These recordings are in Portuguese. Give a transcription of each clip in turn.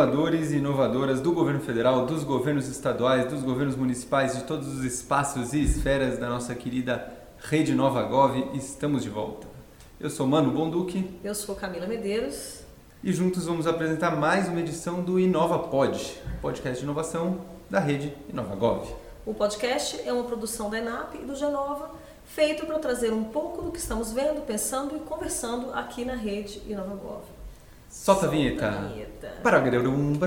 inovadores e inovadoras do governo federal, dos governos estaduais, dos governos municipais, de todos os espaços e esferas da nossa querida Rede Nova Gov, estamos de volta. Eu sou Mano Bonduque. Eu sou Camila Medeiros. E juntos vamos apresentar mais uma edição do Inova Pod, podcast de inovação da Rede Inova Gov. O podcast é uma produção da ENAP e do Genova, feito para trazer um pouco do que estamos vendo, pensando e conversando aqui na Rede Inova Gov. Solta, a vinheta. Para grarum,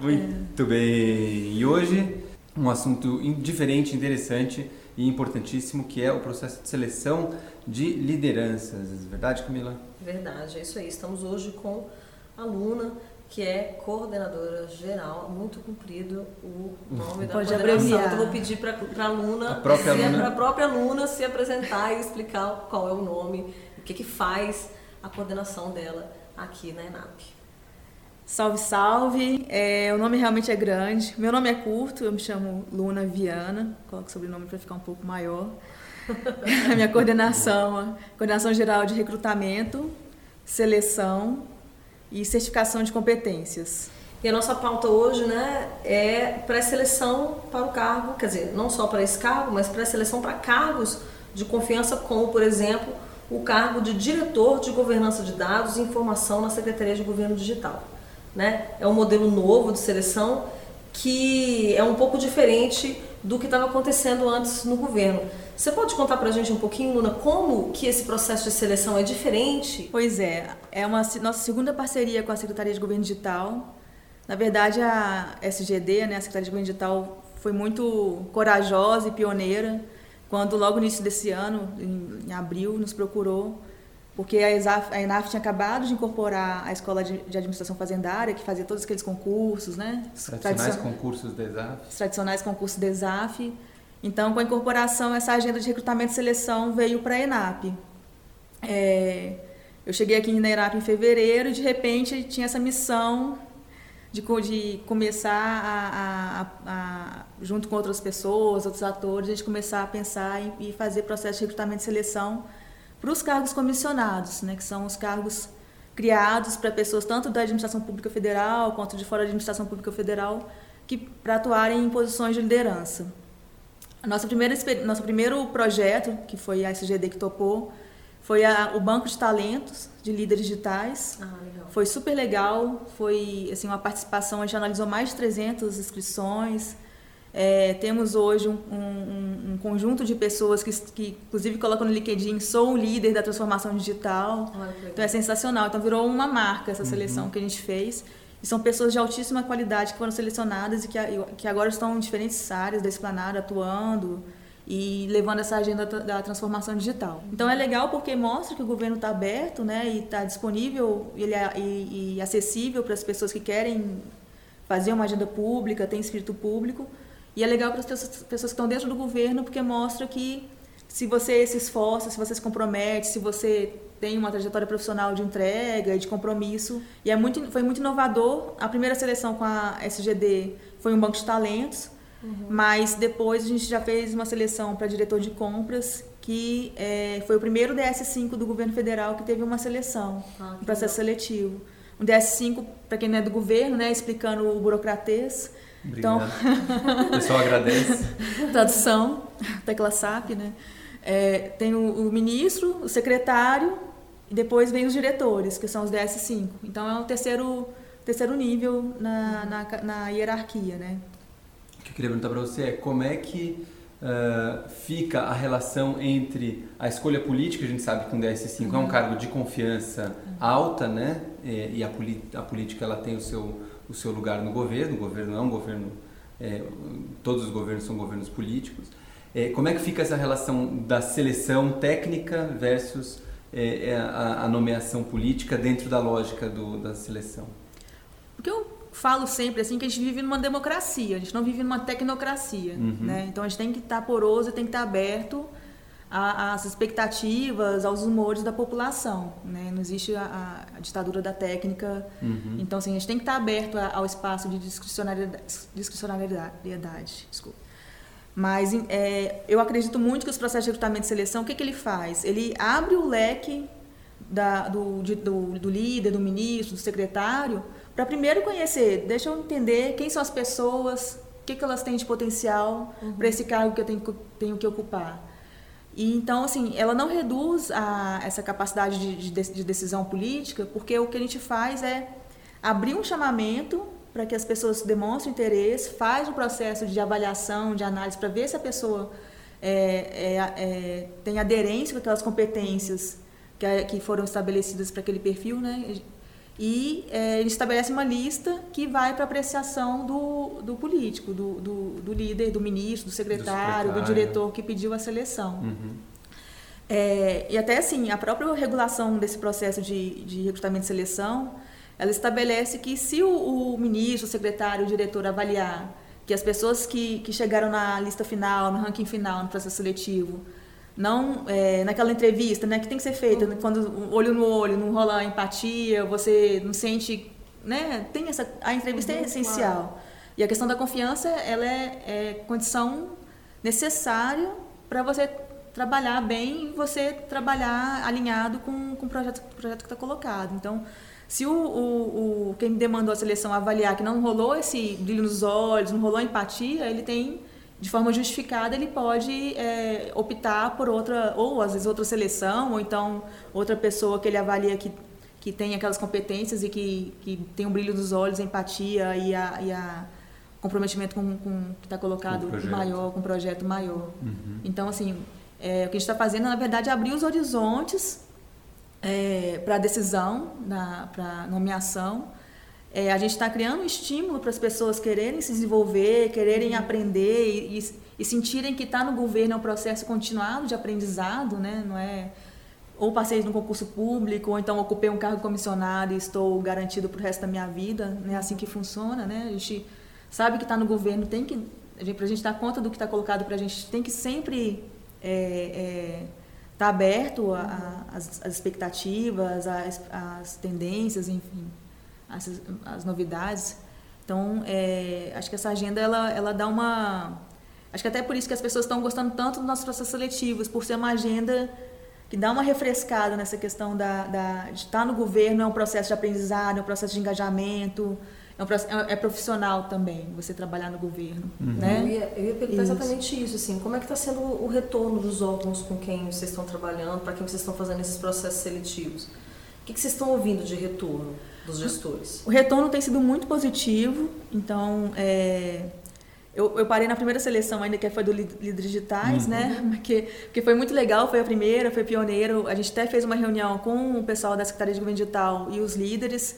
Muito bem. E hoje um assunto diferente, interessante e importantíssimo que é o processo de seleção de lideranças. Verdade, Camila? Verdade, é isso aí. Estamos hoje com a Luna que é coordenadora geral, muito comprido o nome da Pode coordenação. Abreviar. Então, vou pedir para a Luna, própria se, própria Luna se apresentar e explicar qual é o nome, o que, que faz a coordenação dela aqui na ENAP. Salve, salve! É, o nome realmente é grande. Meu nome é curto, eu me chamo Luna Viana, coloco o sobrenome para ficar um pouco maior. a minha coordenação, a coordenação geral de recrutamento, seleção e certificação de competências. E a nossa pauta hoje né, é pré-seleção para o cargo, quer dizer, não só para esse cargo, mas pré-seleção para cargos de confiança, como, por exemplo, o cargo de diretor de governança de dados e informação na Secretaria de Governo Digital. Né? É um modelo novo de seleção que é um pouco diferente do que estava acontecendo antes no governo. Você pode contar para a gente um pouquinho, Luna, como que esse processo de seleção é diferente? Pois é, é uma nossa segunda parceria com a Secretaria de Governo Digital. Na verdade, a SGD, né, a Secretaria de Governo Digital, foi muito corajosa e pioneira quando logo no início desse ano, em, em abril, nos procurou porque a, ESAF, a ENAF tinha acabado de incorporar a Escola de, de Administração Fazendária, que fazia todos aqueles concursos, né? Tradicionais concursos da ESAF. Tradicionais concursos da ESAF. Então, com a incorporação, essa agenda de recrutamento e seleção veio para a ENAP. É, eu cheguei aqui na ENAP em fevereiro e, de repente, tinha essa missão de, de começar a, a, a, junto com outras pessoas, outros atores, a gente começar a pensar e fazer processo de recrutamento e seleção para os cargos comissionados, né, que são os cargos criados para pessoas tanto da administração pública federal quanto de fora da administração pública federal que para atuarem em posições de liderança. A nossa primeira, nosso primeiro projeto, que foi a SGD que topou, foi a, o Banco de Talentos de Líderes Digitais. Ah, foi super legal, foi assim, uma participação, a gente analisou mais de 300 inscrições. É, temos hoje um, um, um, conjunto de pessoas que, que, inclusive, colocam no LinkedIn, sou o líder da transformação digital. Então é sensacional. Então virou uma marca essa seleção uhum. que a gente fez. E são pessoas de altíssima qualidade que foram selecionadas e que, que agora estão em diferentes áreas da Esplanada atuando e levando essa agenda da transformação digital. Então é legal porque mostra que o governo está aberto né, e está disponível ele é, e, e acessível para as pessoas que querem fazer uma agenda pública, tem espírito público. E é legal para as pessoas, que estão dentro do governo porque mostra que se você se esforça, se você se compromete, se você tem uma trajetória profissional de entrega e de compromisso. E é muito, foi muito inovador. A primeira seleção com a SGD foi um banco de talentos, uhum. mas depois a gente já fez uma seleção para diretor de compras, que é, foi o primeiro DS5 do governo federal que teve uma seleção, ah, um processo legal. seletivo. Um DS5, para quem não é do governo, né, explicando o burocratês. Obrigado. Então, o pessoal agradece. Tradução, tecla SAP, né? É, tem o, o, ministro, o secretário e depois vem os diretores, que são os DS5. Então é o terceiro, terceiro nível na, na, na hierarquia, né? O que eu queria perguntar para você é como é que uh, fica a relação entre a escolha política, a gente sabe que um DS5 uhum. é um cargo de confiança alta, né? E, e a, a política ela tem o seu, o seu lugar no governo, o governo é um governo, é, todos os governos são governos políticos. É, como é que fica essa relação da seleção técnica versus é, é, a, a, nomeação política dentro da lógica do, da seleção? O que eu falo sempre assim que a gente vive numa democracia, a gente não vive numa tecnocracia, uhum. né? Então a gente tem que estar poroso, tem que estar aberto às expectativas, aos humores da população, né? Não existe a, a ditadura da técnica, uhum. então assim, a gente tem que estar aberto ao espaço de discricionariedade, discricionariedade desculpa. Mas é, eu acredito muito que os processos de recrutamento e seleção, o que, que ele faz? Ele abre o leque da, do, de, do, do líder, do ministro, do secretário, para primeiro conhecer, deixa eu entender quem são as pessoas, o que, que elas têm de potencial uhum. para esse cargo que eu tenho, tenho que ocupar. E então, assim, ela não reduz a, essa capacidade de, de, de decisão política, porque o que a gente faz é abrir um chamamento para que as pessoas demonstrem interesse, faz um processo de avaliação, de análise, para ver se a pessoa é, é, é, tem aderência com aquelas competências que, que foram estabelecidas para aquele perfil, né? E é, ele estabelece uma lista que vai para apreciação do, do político, do, do, do, líder, do ministro, do secretário, do, secretário. do diretor que pediu a seleção. Uhum. É, e até assim, a própria regulação desse processo de, de recrutamento e seleção, ela estabelece que se o, o ministro, o secretário, o diretor avaliar que as pessoas que, que chegaram na lista final, no ranking final, no processo seletivo, não é, naquela entrevista, né, que tem que ser feita uhum. quando olho no olho, não rola empatia, você não sente, né, tem essa a entrevista é uhum, é essencial. Claro. E a questão da confiança, ela é, é condição necessária para você trabalhar bem e você trabalhar alinhado com, com o projeto, projeto que está colocado. Então, se o, o, o, quem demandou a seleção avaliar que não rolou esse brilho nos olhos, não rolou empatia, ele tem de forma justificada, ele pode é, optar por outra, ou às vezes outra seleção, ou então outra pessoa que ele avalia que, que tem aquelas competências e que, que tem um brilho nos olhos, a empatia e a, e a comprometimento com, com que está colocado com maior, com um projeto maior. Uhum. Então, assim, é, o que a gente está fazendo, na verdade, é abrir os horizontes é, para decisão, para nomeação, é, a gente está criando um estímulo para as pessoas quererem se desenvolver, quererem aprender e, e, e sentirem que estar tá no governo é um processo continuado de aprendizado, né? Não é ou passei no concurso público, ou então ocupei um cargo comissionado e estou garantido para o resto da minha vida. Não é assim que funciona, né? A gente sabe que está no governo, tem que para a gente dar conta do que está colocado para a gente, tem que sempre estar é, é, tá aberto às expectativas, às tendências, enfim as, as novidades. Então, é, acho que essa agenda ela, ela dá uma. Acho que até por isso que as pessoas estão gostando tanto dos nossos processos seletivos, por ser uma agenda que dá uma refrescada nessa questão da, da, de estar no governo, é um processo de aprendizado, é um processo de engajamento, é, um, é, é profissional também você trabalhar no governo. Uhum. Né? Eu, ia, eu ia perguntar isso. exatamente isso, assim, como é que está sendo o retorno dos órgãos com quem vocês estão trabalhando, para quem vocês estão fazendo esses processos seletivos? O que, que vocês estão ouvindo de retorno? Dos gestores? O retorno tem sido muito positivo, então é, eu, eu, parei na primeira seleção ainda, que foi do Líderes Digitais, uhum. né? Porque, porque foi muito legal, foi a primeira, foi pioneiro. A gente até fez uma reunião com o pessoal da Secretaria de Governo Digital e os líderes.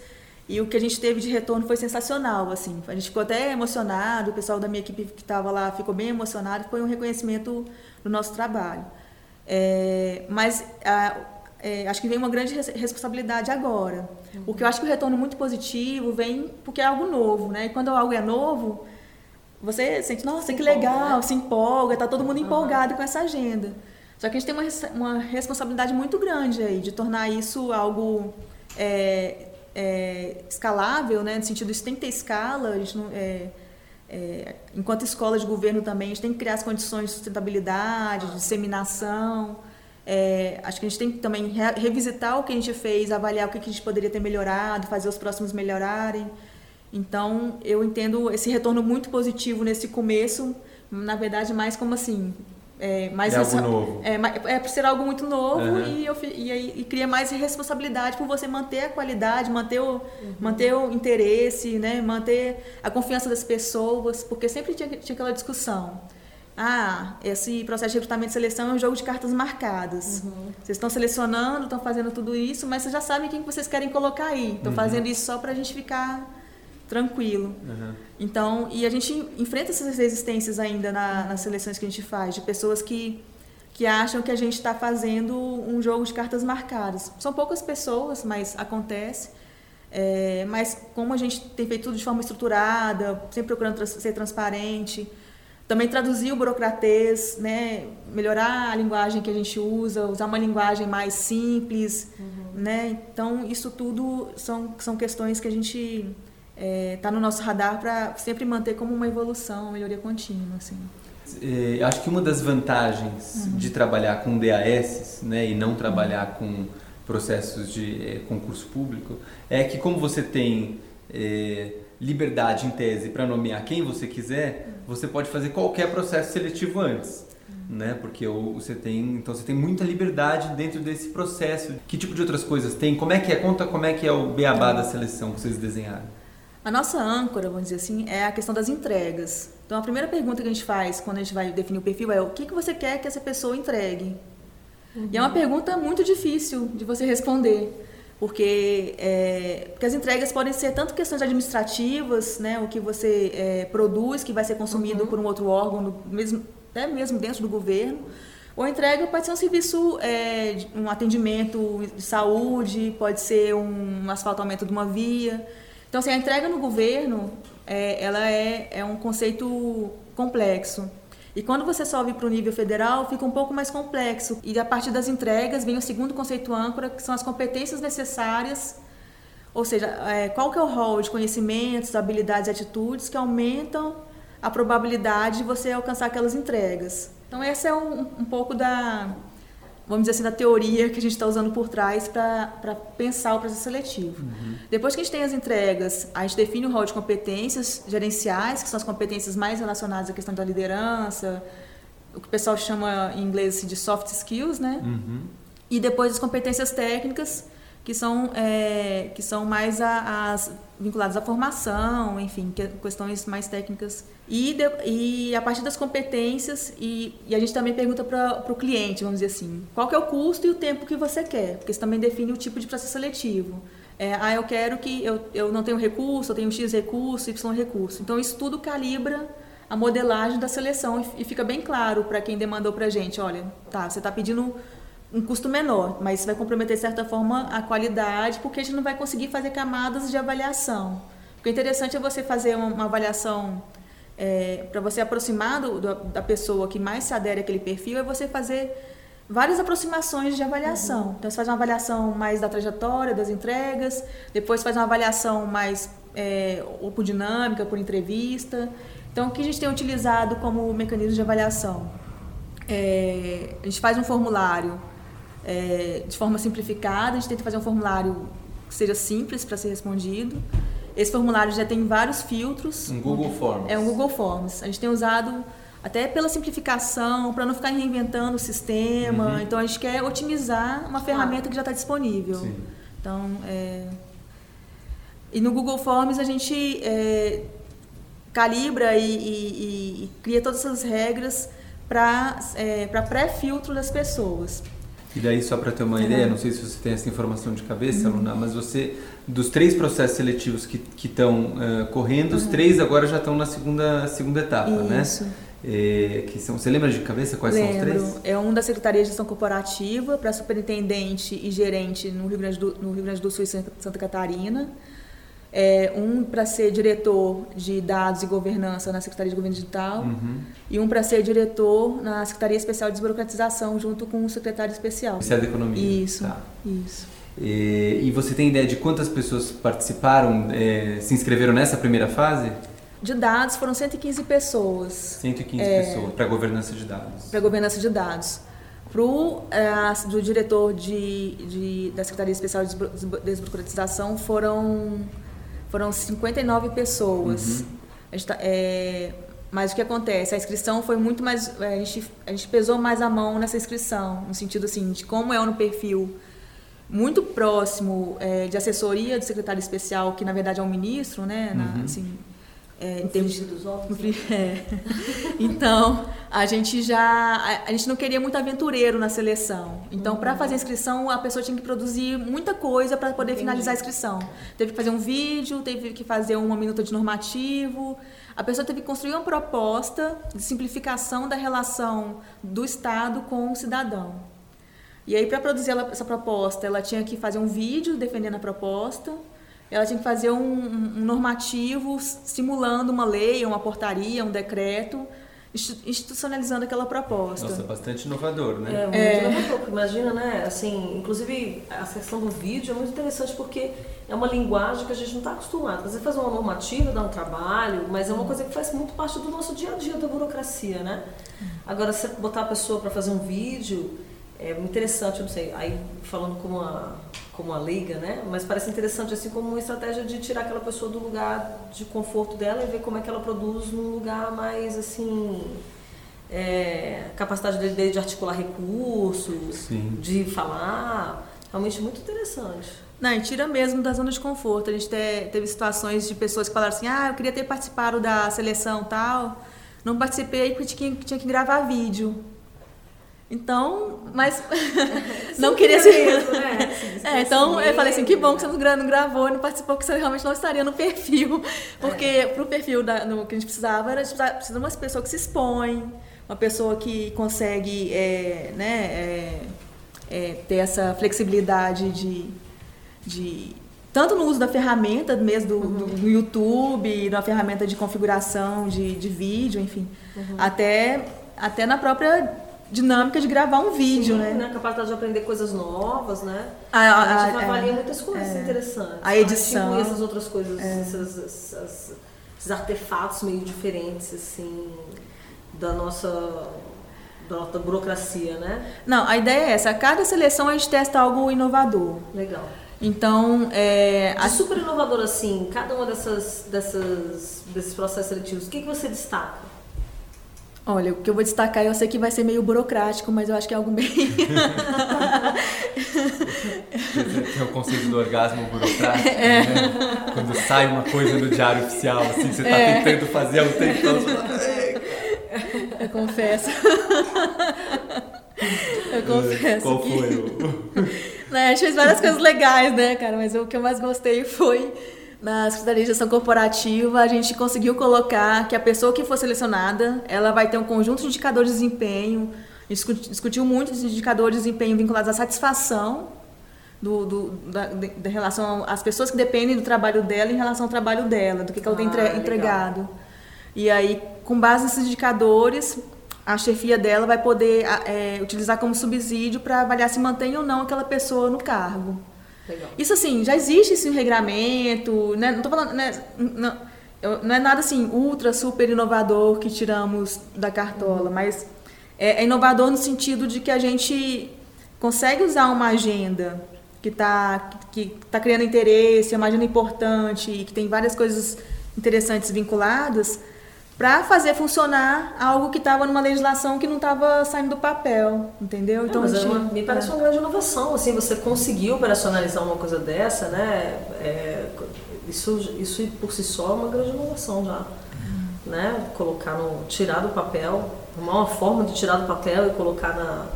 E o que a gente teve de retorno foi sensacional, assim. A gente ficou até emocionado, o pessoal da minha equipe que estava lá ficou bem emocionado. Foi um reconhecimento do nosso trabalho. É, mas a, é, acho que vem uma grande responsabilidade agora. Uhum. Porque eu acho que o retorno muito positivo vem porque é algo novo, né? E quando algo é novo, você sente, nossa, se que empolga, legal, né? se empolga, tá todo mundo uhum. empolgado com essa agenda. Só que a gente tem uma, uma responsabilidade muito grande aí de tornar isso algo é, é, escalável, né? No sentido, isso tem que ter escala, a gente não, é, é, enquanto escola de governo também, a gente tem que criar as condições de sustentabilidade, de disseminação. É, acho que a gente tem que também re revisitar o que a gente fez, avaliar o que a gente poderia ter melhorado, fazer os próximos melhorarem. Então, eu entendo esse retorno muito positivo nesse começo, na verdade, mais como assim. É, mais é algo novo. É, é por ser algo muito novo uhum. e, eu, e, e, cria mais responsabilidade por você manter a qualidade, manter o, uhum. manter o interesse, né? manter a confiança das pessoas, porque sempre tinha, tinha aquela discussão ah, esse processo de recrutamento e seleção é um jogo de cartas marcadas. Uhum. Vocês estão selecionando, estão fazendo tudo isso, mas vocês já sabem quem vocês querem colocar aí. Estão uhum. fazendo isso só para a gente ficar tranquilo. Uhum. Então, e a gente enfrenta essas resistências ainda na, nas seleções que a gente faz, de pessoas que, que acham que a gente está fazendo um jogo de cartas marcadas. São poucas pessoas, mas acontece. É, mas como a gente tem feito tudo de forma estruturada, sempre procurando ser transparente, também traduzir o burocratês, né? melhorar a linguagem que a gente usa, usar uma linguagem mais simples. Uhum. Né? Então, isso tudo são, são questões que a gente está é, tá no nosso radar para sempre manter como uma evolução, uma melhoria contínua. Assim. É, acho que uma das vantagens uhum. de trabalhar com DAS né, e não trabalhar com processos de é, concurso público, é que como você tem é, liberdade em tese para nomear quem você quiser, você pode fazer qualquer processo seletivo antes. Né? Porque você tem, então você tem muita liberdade dentro desse processo. Que tipo de outras coisas tem? Como é que é? Conta como é que é o beabá da seleção que vocês desenharam. A nossa âncora, vamos dizer assim, é a questão das entregas. Então, a primeira pergunta que a gente faz quando a gente vai definir o perfil é o que, que você quer que essa pessoa entregue? Uhum. E é uma pergunta muito difícil de você responder, porque, é, porque as entregas podem ser tanto questões administrativas, né, o que você é, produz, que vai ser consumido uhum. por um outro órgão, mesmo, até mesmo dentro do governo, ou entrega pode ser um serviço, é, um atendimento de saúde, pode ser um asfaltamento de uma via. Então, assim, a entrega no governo, é, ela é, é um conceito complexo. E quando você sobe para o nível federal, fica um pouco mais complexo. E a partir das entregas vem o segundo conceito âncora, que são as competências necessárias, ou seja, é, qual que é o rol de conhecimentos, habilidades e atitudes que aumentam a probabilidade de você alcançar aquelas entregas. Então, esse é um, um pouco da, vamos dizer assim, da teoria que a gente está usando por trás para pensar o processo seletivo. Uhum. Depois que a gente tem as entregas, a gente define o rol de competências gerenciais, que são as competências mais relacionadas à questão da liderança, o que o pessoal chama em inglês assim, de soft skills, né? Uhum. E depois as competências técnicas, que são, é, que são mais a, as vinculadas à formação, enfim, que, questões mais técnicas. E, de, e a partir das competências, e, e a gente também pergunta para o cliente, vamos dizer assim, qual que é o custo e o tempo que você quer, porque isso também define o tipo de processo seletivo. É, ah, eu quero que eu, eu não tenho recurso, eu tenho X recurso, Y recurso. Então, isso tudo calibra a modelagem da seleção e, e fica bem claro para quem demandou para a gente, olha, tá, você está pedindo um custo menor, mas isso vai comprometer de certa forma a qualidade, porque a gente não vai conseguir fazer camadas de avaliação. O que é interessante é você fazer uma, uma avaliação é, para você aproximar do, da pessoa que mais se adere àquele perfil, é você fazer várias aproximações de avaliação. Uhum. Então, você faz uma avaliação mais da trajetória, das entregas, depois faz uma avaliação mais é, ou por dinâmica, por entrevista. Então, o que a gente tem utilizado como mecanismo de avaliação? É, a gente faz um formulário é, de forma simplificada. A gente tenta fazer um formulário que seja simples para ser respondido. Esse formulário já tem vários filtros. Um Google Forms. É um Google Forms. A gente tem usado até pela simplificação, para não ficar reinventando o sistema. Uhum. Então a gente quer otimizar uma ferramenta que já está disponível. Sim. Então, é... e no Google Forms a gente é, calibra e, e, e, cria todas essas regras para é, pré-filtro das pessoas. E daí, só para ter uma ideia, não sei se você tem essa informação de cabeça, uhum. Luna, mas você, dos três processos seletivos que estão uh, correndo, uhum. os três agora já estão na segunda, segunda etapa, né? Isso. né? É, que são, você lembra de cabeça quais Lembro. são os três? É um da Secretaria de Gestão Corporativa para superintendente e gerente no Rio Grande do, no Rio Grande do Sul e Santa Catarina é, um para ser diretor de dados e governança na Secretaria de Governo Digital uhum. e um para ser diretor na Secretaria Especial de Desburocratização junto com o secretário especial. Ministério da Economia. Isso, tá. isso. E, e, você tem ideia de quantas pessoas participaram, é, se inscreveram nessa primeira fase? De dados foram 115 pessoas. 115 é, pessoas para governança de dados. Para governança de dados. Pro, é, do diretor de, de, da Secretaria Especial de Desburocratização foram foram 59 pessoas. Uhum. A gente tá, é, mas o que acontece? A inscrição foi muito mais. É, a gente, a gente pesou mais a mão nessa inscrição, no sentido assim, de como é no perfil muito próximo é, de assessoria do secretário especial, que na verdade é um ministro, né? Na, uhum. assim, é, em termos dos outros. É. Então, a gente já. A, a, gente não queria muito aventureiro na seleção. Então, uhum. para fazer a inscrição, a pessoa tinha que produzir muita coisa para poder Entendi. finalizar a inscrição. Teve que fazer um vídeo, teve que fazer uma minuta de normativo. A pessoa teve que construir uma proposta de simplificação da relação do Estado com o cidadão. E aí, para produzir ela, essa proposta, ela tinha que fazer um vídeo defendendo a proposta ela tinha que fazer um, um normativo simulando uma lei, uma portaria, um decreto, institucionalizando aquela proposta. Nossa, bastante inovador, né? É, muito é. inovador, imagina, né? Assim, inclusive a questão do vídeo é muito interessante porque é uma linguagem que a gente não está acostumado. Você faz uma normativa, dá um trabalho, mas é uma coisa que faz muito parte do nosso dia a dia da burocracia, né? Agora, você botar a pessoa para fazer um vídeo é interessante, eu não sei, aí falando como uma, como uma leiga, né? Mas parece interessante assim como uma estratégia de tirar aquela pessoa do lugar de conforto dela e ver como é que ela produz num lugar mais assim é, capacidade dele de articular recursos, Sim. de falar, realmente muito interessante. Não, e tira mesmo da zona de conforto. A gente te- teve situações de pessoas que falaram assim, ah, eu queria ter participado da seleção tal, não participei porque tinha, tinha que gravar vídeo. Então, mas não queria ser. mesmo, né? É, então eu falei assim, que bom que você né? não gra- não gravou e não participou, porque você realmente não estaria no perfil. Porque pro perfil da, no, que a gente precisava, era a gente precisava de uma pessoa que se expõe, uma pessoa que consegue é, né, é, é, ter essa flexibilidade de, de. Tanto no uso da ferramenta mesmo do, do, do YouTube, da ferramenta de configuração de, de vídeo, enfim. Até, até na própria dinâmica de gravar um vídeo, Sim, né? A capacidade de aprender coisas novas, né? A- A, a- gente avalia é, muitas coisas interessantes. A edição. Tipo essas outras coisas, essas- essas- esses artefatos meio diferentes, assim, da nossa, da nossa burocracia, né? Não, a ideia é essa. A cada seleção a gente testa algo inovador. Legal. Então, é, De a- super inovador, assim, cada uma dessas, dessas, desses processos seletivos, o que, que você destaca? Olha, o que eu vou destacar, eu sei que vai ser meio burocrático, mas eu acho que é algo bem. Tem o conceito do orgasmo burocrático, né? Quando sai uma coisa no diário oficial, assim, você tá tentando fazer há um tempão. você fala, eu confesso. eu confesso. "É, Qual que... foi o. Né, a gente fez várias coisas legais, né, cara? Mas o que eu mais gostei foi na Secretaria de Gestão Corporativa, a gente conseguiu colocar que a pessoa que for selecionada, ela vai ter um conjunto de indicadores de desempenho. A gente discu- discutiu muito os indicadores de desempenho vinculados à satisfação do, do- da, de, de relação às pessoas que dependem do trabalho dela em relação ao trabalho dela, do que, que ela tem Ah, entre- legal. entregado. E aí, com base nesses indicadores, a chefia dela vai poder é, utilizar como subsídio para avaliar se mantém ou não aquela pessoa no cargo. Legal. Isso assim, já existe esse regramento, né? Não tô falando, né? Não, não é nada assim ultra super inovador que tiramos da cartola, mas é, é inovador no sentido de que a gente consegue usar uma agenda que está que tá criando interesse, é uma agenda importante e que tem várias coisas interessantes vinculadas para fazer funcionar algo que estava numa legislação que não estava saindo do papel, entendeu? Então, mas a é uma- gente- me parece uma grande inovação, assim, você conseguir operacionalizar uma coisa dessa, né? É, isso, isso por si só é uma grande inovação já, né? Colocar no, tirar do papel, uma forma de tirar do papel e colocar na,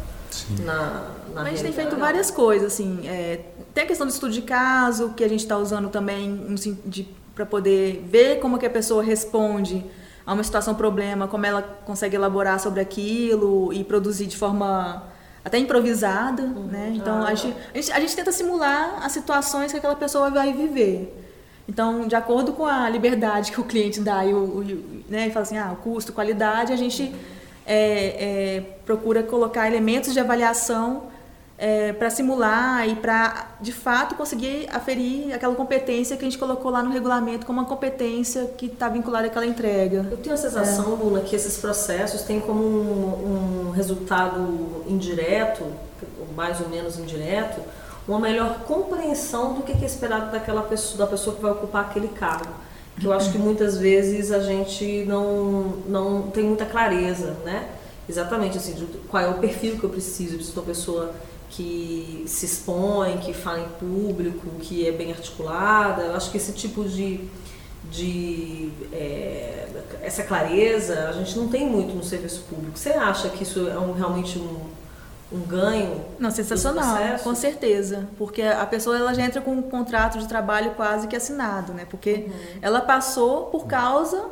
na, na Mas a gente tem feito várias coisas, assim. é, tem a questão do estudo de caso, que a gente está usando também para poder ver como que a pessoa responde a uma situação problema, como ela consegue elaborar sobre aquilo e produzir de forma até improvisada, né? Então Ah, a, gente, a, gente, a gente tenta simular as situações que aquela pessoa vai viver. Então, de acordo com a liberdade que o cliente dá e o, o- né, e fala assim, ah, o custo, qualidade, a gente é, é, procura colocar elementos de avaliação para simular e para, de fato, conseguir aferir aquela competência que a gente colocou lá no regulamento como uma competência que está vinculada àquela entrega. Eu tenho a sensação, É. Luna, que esses processos têm como um, um resultado indireto, ou mais ou menos indireto, uma melhor compreensão do que é esperado daquela pessoa, da pessoa que vai ocupar aquele cargo. Que eu acho que muitas vezes a gente não, não tem muita clareza, né? Exatamente assim, de qual é o perfil que eu preciso. Eu preciso de uma pessoa que se expõe, que fala em público, que é bem articulada. Eu acho que esse tipo de, de é, essa clareza a gente não tem muito no serviço público. Você acha que isso é um, realmente um, um ganho? Não, sensacional, com certeza, porque a pessoa ela já entra com um contrato de trabalho quase que assinado, né? Porque ela passou por causa,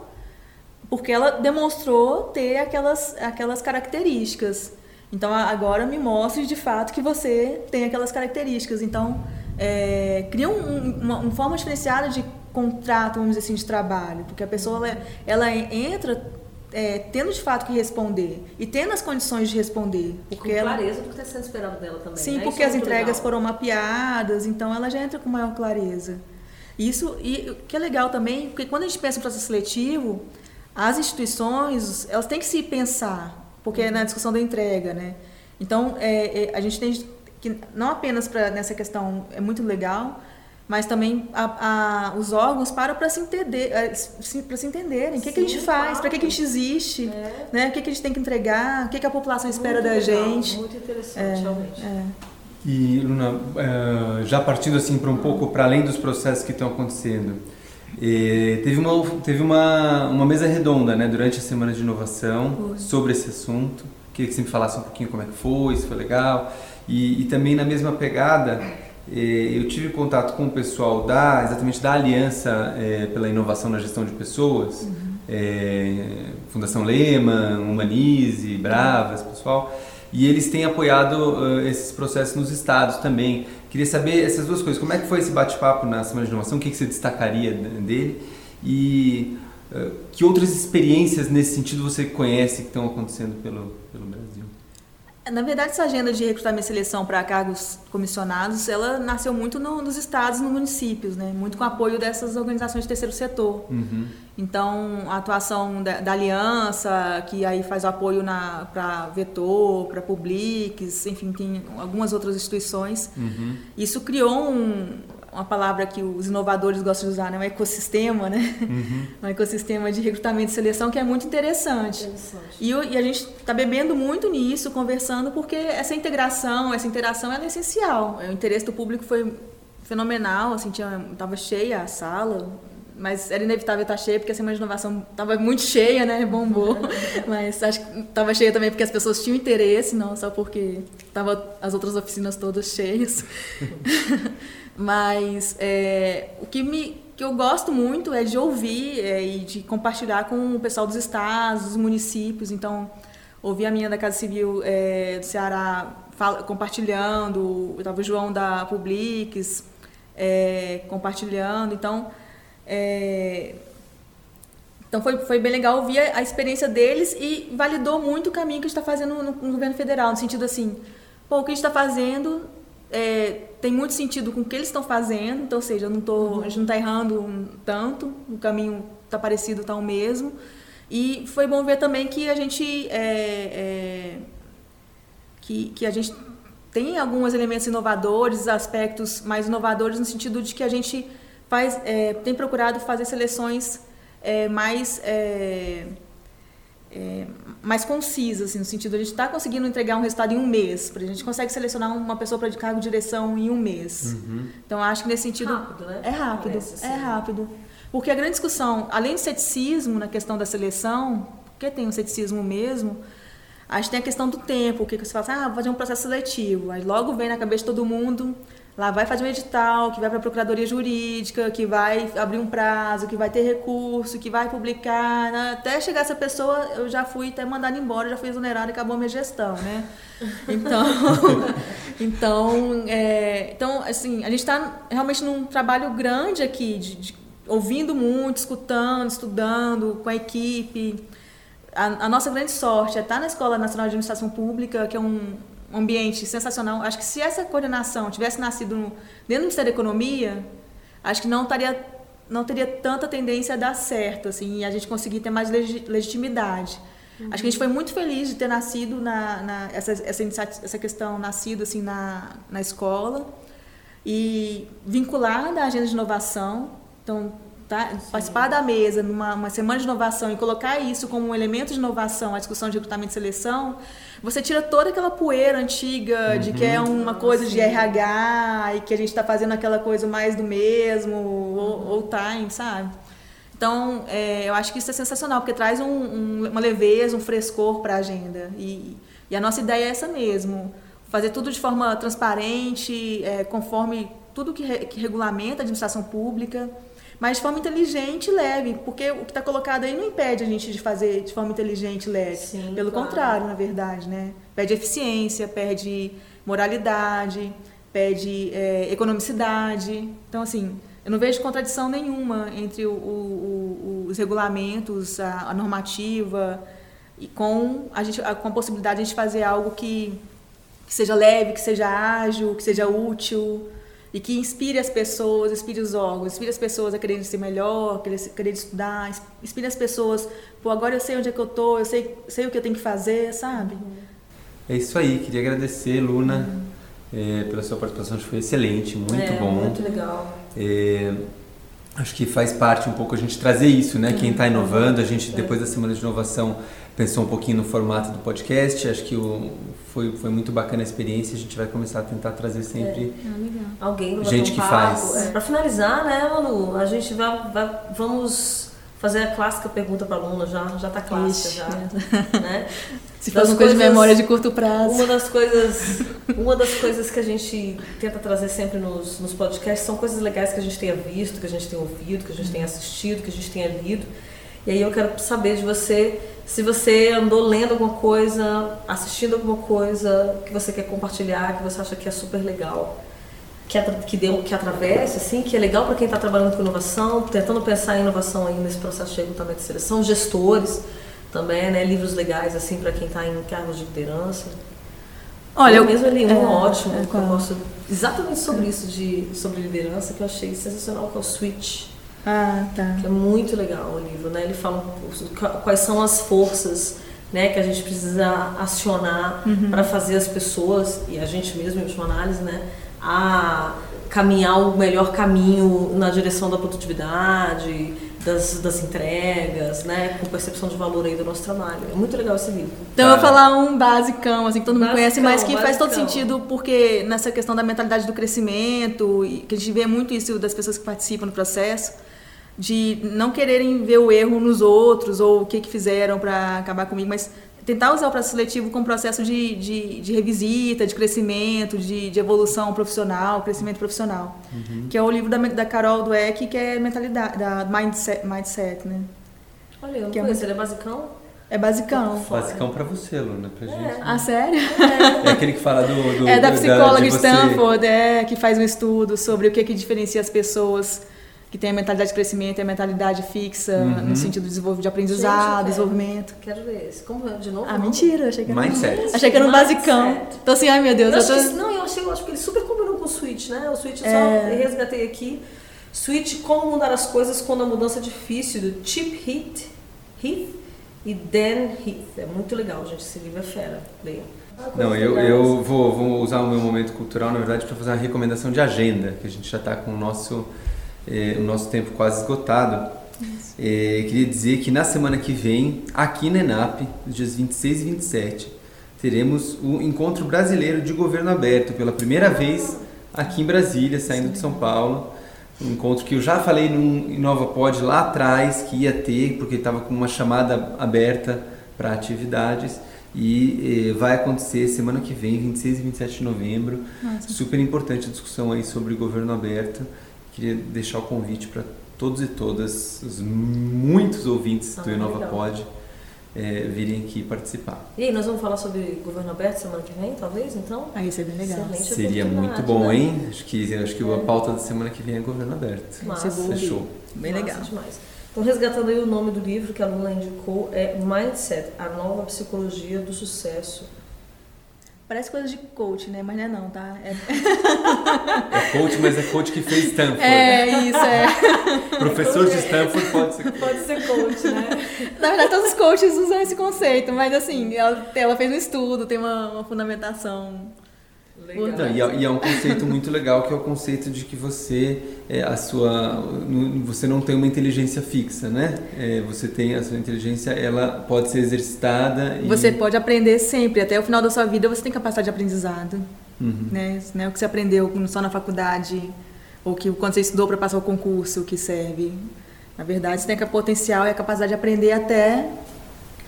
porque ela demonstrou ter aquelas, aquelas características. Então agora me mostre de fato que você tem aquelas características. Então é, cria um- uma, uma forma diferenciada de contrato, vamos dizer assim, de trabalho, porque a pessoa ela, ela entra é, tendo de fato que responder e tendo as condições de responder, porque com ela clareza do que está sendo esperado dela também. Sim, né? porque Isso é as muito entregas legal. foram mapeadas, então ela já entra com maior clareza. Isso, e o que é legal também, porque quando a gente pensa em processo seletivo, as instituições, elas têm que se pensar, porque é na discussão da entrega, né? Então, é, é, a gente tem que, não apenas para nessa questão, é muito legal, mas também a, a, os órgãos param para se entender, é, para se entenderem. o que, que a gente faz, claro. para que, que a gente existe, é. né? o que, que a gente tem que entregar, o que, que a população espera muito da legal, gente. Muito interessante, é, realmente. É. E, Luna, é, já partindo assim para um pouco para além dos processos que estão acontecendo, teve uma, teve uma, uma mesa redonda né, durante a Semana de Inovação sobre esse assunto. Queria que você me falasse um pouquinho como é que foi, se foi legal. E, e também na mesma pegada, eu tive contato com o pessoal da exatamente da Aliança é, pela Inovação na Gestão de Pessoas, uhum. é, Fundação Lehman, Humanize, Bravas, pessoal, e eles têm apoiado uh, esses processos nos estados também. Queria saber essas duas coisas, como é que foi esse bate-papo na Semana de Inovação, o que, que você destacaria dele e uh, que outras experiências nesse sentido você conhece que estão acontecendo pelo, pelo Brasil? Na verdade, essa agenda de recrutamento e seleção para cargos comissionados, ela nasceu muito no, nos estados e nos municípios, né? muito com apoio dessas organizações de terceiro setor. Uhum. Então, a atuação da, da, Aliança, que aí faz apoio para Vetor, para Publix, enfim, tem algumas outras instituições. Uhum. Isso criou um, uma palavra que os inovadores gostam de usar, né? um ecossistema, né? Uhum. um ecossistema de recrutamento e seleção que é muito interessante. interessante. E, e, a gente está bebendo muito nisso, conversando, porque essa integração, essa interação é essencial. O interesse do público foi fenomenal, assim, tinha, tava cheia a sala, mas era inevitável estar cheia porque a semana de inovação estava muito cheia, né? Bombou. mas acho que estava cheia também porque as pessoas tinham interesse, não só porque tava as outras oficinas todas cheias. Mas é, o que, me, que eu gosto muito é de ouvir é, e de compartilhar com o pessoal dos estados, dos municípios. Então, ouvir a minha da Casa Civil é, do Ceará fala, compartilhando, estava o João da Publix é, compartilhando. Então, é, então foi, foi bem legal ouvir a, a, experiência deles e validou muito o caminho que a gente está fazendo no, no, governo federal, no sentido assim, pô, o que a gente está fazendo é, tem muito sentido com o que eles estão fazendo, então, ou seja, não tô, uhum. a gente não está errando tanto, o caminho está parecido, está o mesmo. E foi bom ver também que a gente é, é, que, que a gente tem alguns elementos inovadores, aspectos mais inovadores no sentido de que a gente faz, é, tem procurado fazer seleções é, mais é, mais concisa, assim, no sentido de a gente está conseguindo entregar um resultado em um mês. A gente consegue selecionar uma pessoa para de cargo de direção em um mês. Uhum. Então, acho que nesse sentido... Rápido, né? É rápido, Parece, é rápido. Porque a grande discussão, além do ceticismo na questão da seleção, porque tem um ceticismo mesmo, a gente tem a questão do tempo, o que você fala assim, ah, vou fazer um processo seletivo. Aí logo vem na cabeça de todo mundo Lá vai fazer um edital, que vai para a Procuradoria Jurídica, que vai abrir um prazo, que vai ter recurso, que vai publicar. Né? Até chegar essa pessoa, eu já fui até mandada embora, já fui exonerada e acabou a minha gestão, né? Então, então, é, então assim, a gente está realmente num trabalho grande aqui, de, de, ouvindo muito, escutando, estudando com a equipe. A, a nossa grande sorte é estar na Escola Nacional de Administração Pública, que é um ambiente sensacional. Acho que se essa coordenação tivesse nascido no, dentro do Ministério da Economia, acho que não estaria não teria tanta tendência a dar certo, assim, e a gente conseguir ter mais legitimidade. Uhum. Acho que a gente foi muito feliz de ter nascido na, na essa, essa, essa questão nascido assim na, na escola e vinculada à agenda de inovação. Então, tá, participar da mesa numa uma semana de inovação e colocar isso como um elemento de inovação, a discussão de recrutamento e seleção, você tira toda aquela poeira antiga uhum. de que é uhum. uma coisa de RH e que a gente está fazendo aquela coisa mais do mesmo, uhum. ou, time, sabe? Então, é, eu acho que isso é sensacional, porque traz um, um, uma leveza, um frescor para a agenda. E, e, a nossa ideia é essa mesmo: fazer tudo de forma transparente, é, conforme tudo que, re, que regulamenta a administração pública mas de forma inteligente e leve, porque o que está colocado aí não impede a gente de fazer de forma inteligente e leve. Sim, Pelo claro. contrário, na verdade, né? Pede eficiência, pede moralidade, pede é, economicidade. Então, assim, eu não vejo contradição nenhuma entre o, o, os regulamentos, a, a, normativa e com a, gente, a, com a possibilidade de a gente fazer algo que, que seja leve, que seja ágil, que seja útil e que inspire as pessoas, inspire os órgãos, inspire as pessoas a quererem ser melhor, querer, querer estudar, inspire as pessoas, pô, agora eu sei onde é que eu tô, eu sei, sei o que eu tenho que fazer, sabe? Uhum. É isso aí, queria agradecer, Luna, é, pela sua participação, acho que foi excelente, muito é, bom. Muito legal. É, acho que faz parte um pouco a gente trazer isso, né? Quem está inovando, a gente depois da semana de inovação pensou um pouquinho no formato do podcast. Acho que o, foi, foi muito bacana a experiência. A gente vai começar a tentar trazer sempre Ah, Alguém vai gente um que faz. É, para finalizar, né, Manu, a gente vai, vai- vamos fazer a clássica pergunta para a aluna, já, já tá clássica Ixi, já, né? Se Das fosse uma coisa de memória de curto prazo. Uma das coisas, uma das coisas que a gente tenta trazer sempre nos, nos podcasts são coisas legais que a gente tenha visto, que a gente tenha ouvido, que a gente tenha assistido, que a gente tenha lido. E aí eu quero saber de você se você andou lendo alguma coisa, assistindo alguma coisa que você quer compartilhar, que você acha que é super legal, que, que, deu, que atravesse, assim, que é legal para quem está trabalhando com inovação, tentando pensar em inovação aí nesse processo de recrutamento e seleção, gestores também, né, livros legais assim para quem está em cargos de liderança. Olha, eu mesmo li um é, ótimo, é, que eu gosto exatamente sobre isso, de, sobre liderança, que eu achei sensacional, que é o Switch. Ah, tá. Que é muito legal o livro, né? Ele fala quais são as forças né, que a gente precisa acionar Uhum. para fazer as pessoas, e a gente mesmo, em última análise, né, a caminhar o melhor caminho na direção da produtividade, das, das entregas, né, com percepção de valor aí do nosso trabalho. É muito legal esse livro. Então eu vou falar um basicão, assim, que todo mundo Basicão, conhece, mas que faz todo basicão. sentido porque nessa questão da mentalidade do crescimento, que a gente vê muito isso das pessoas que participam do processo, de não quererem ver o erro nos outros ou o que, que fizeram para acabar comigo, mas tentar usar o processo seletivo como processo de, de, de revisita, de crescimento, de, de evolução profissional, crescimento profissional. Que é o livro da, da Carol Dweck, que é mentalidade, da mindset, mindset né? Olha, eu não Que é conheço, ele é basicão? É basicão. Fora. basicão pra você, Luna, pra gente. Ah, sério? É aquele que fala do. do É da psicóloga de você- Stanford, é, que faz um estudo sobre o que, que diferencia as pessoas que têm a mentalidade de crescimento e a mentalidade fixa, Uhum. no sentido de desenvolvimento, de Gente, aprendizado, eu quero. desenvolvimento. Quero ver esse. Como é? De novo? Ah, mentira, achei que era Mindset. Achei que era um Mindset. basicão. Então assim, ai meu Deus, Eu eu tô... que, não, eu achei, eu acho que ele super combinou com o Switch, né? O Switch eu só É. resgatei aqui. Switch, como mudar as coisas quando a mudança é difícil, do Chip Heath, Heath e Dan Heath. É muito legal, gente. Esse livro é fera. Leiam. Não, eu, eu vou, vou usar o meu momento cultural, na verdade, para fazer uma recomendação de agenda, que a gente já está com o nosso, eh, o nosso tempo quase esgotado. Eh, queria dizer que na semana que vem, aqui na ENAP, nos dias 26 e 27, teremos o Encontro Brasileiro de Governo Aberto, pela primeira vez aqui em Brasília, saindo de São Paulo. Um encontro que eu já falei num Inova Pod lá atrás que ia ter, porque estava com uma chamada aberta para atividades. E eh, vai acontecer semana que vem, 26 e 27 de novembro. Nossa. Super importante a discussão aí sobre governo aberto. Queria deixar o convite para todos e todas, os muitos ouvintes do Ah, Inova legal. Pod, eh, virem aqui participar. E aí, nós vamos falar sobre governo aberto semana que vem, talvez, então? Aí isso é bem legal. Excelente. Seria muito bom, né? hein? Acho que, acho que a pauta da semana que vem é governo aberto. Massa. É. Fechou. Bem Massa legal. demais. Então, resgatando aí o nome do livro que a Luna indicou, é Mindset, a nova psicologia do sucesso. Parece coisa de coach, né? Mas não é não, tá? É, É coach, mas é coach que fez Stanford. é isso, é. Professor de Stanford pode ser. Pode ser coach, né? Na verdade, todos os coaches usam esse conceito, mas assim, ela, ela fez um estudo, tem uma, uma fundamentação. Legal. E, é, e é um conceito muito legal que é o conceito de que você é, a sua você não tem uma inteligência fixa, né? É, você tem a sua inteligência, ela pode ser exercitada e Você pode aprender sempre, até o final da sua vida você tem capacidade de aprendizado. Uhum. Né? Isso não é o que você aprendeu só na faculdade, ou que quando você estudou para passar o concurso que serve. Na verdade, você tem a potencial e a capacidade de aprender até,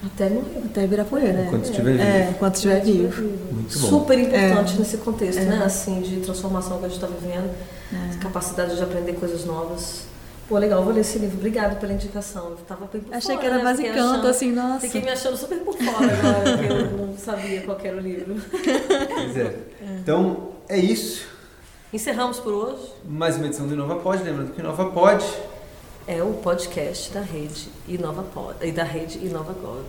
Até morrer. até virar poeira. Enquanto estiver vivo. É, enquanto estiver vivo. Muito bom. Super importante É. nesse contexto, É. né? Assim, de transformação que a gente está vivendo, É. capacidade de aprender coisas novas. Pô, legal, vou ler esse livro. Obrigada pela indicação. Eu tava bem por Achei fora, que era né? Basicão, achando- assim, nossa. Fiquei me achando super por fora agora, que eu não sabia qual que era o livro. Pois é. Então, é isso. Encerramos por hoje. Mais uma edição do Inova Pod, lembrando que o Inova Pod É o podcast da rede Inova Pod, e da rede Inova God.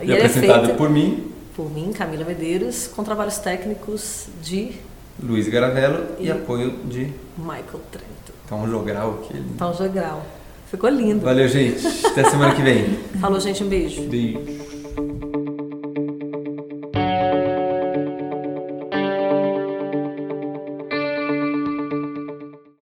é e ele é apresentado feito por mim, por mim, Camila Medeiros, com trabalhos técnicos de Luiz Garavello e, E- apoio de Michael Trento. Tom Jogral aquele. Então, Jogral. Ficou lindo. Valeu, gente. Até semana que vem. Falou, gente, um beijo. Beijo.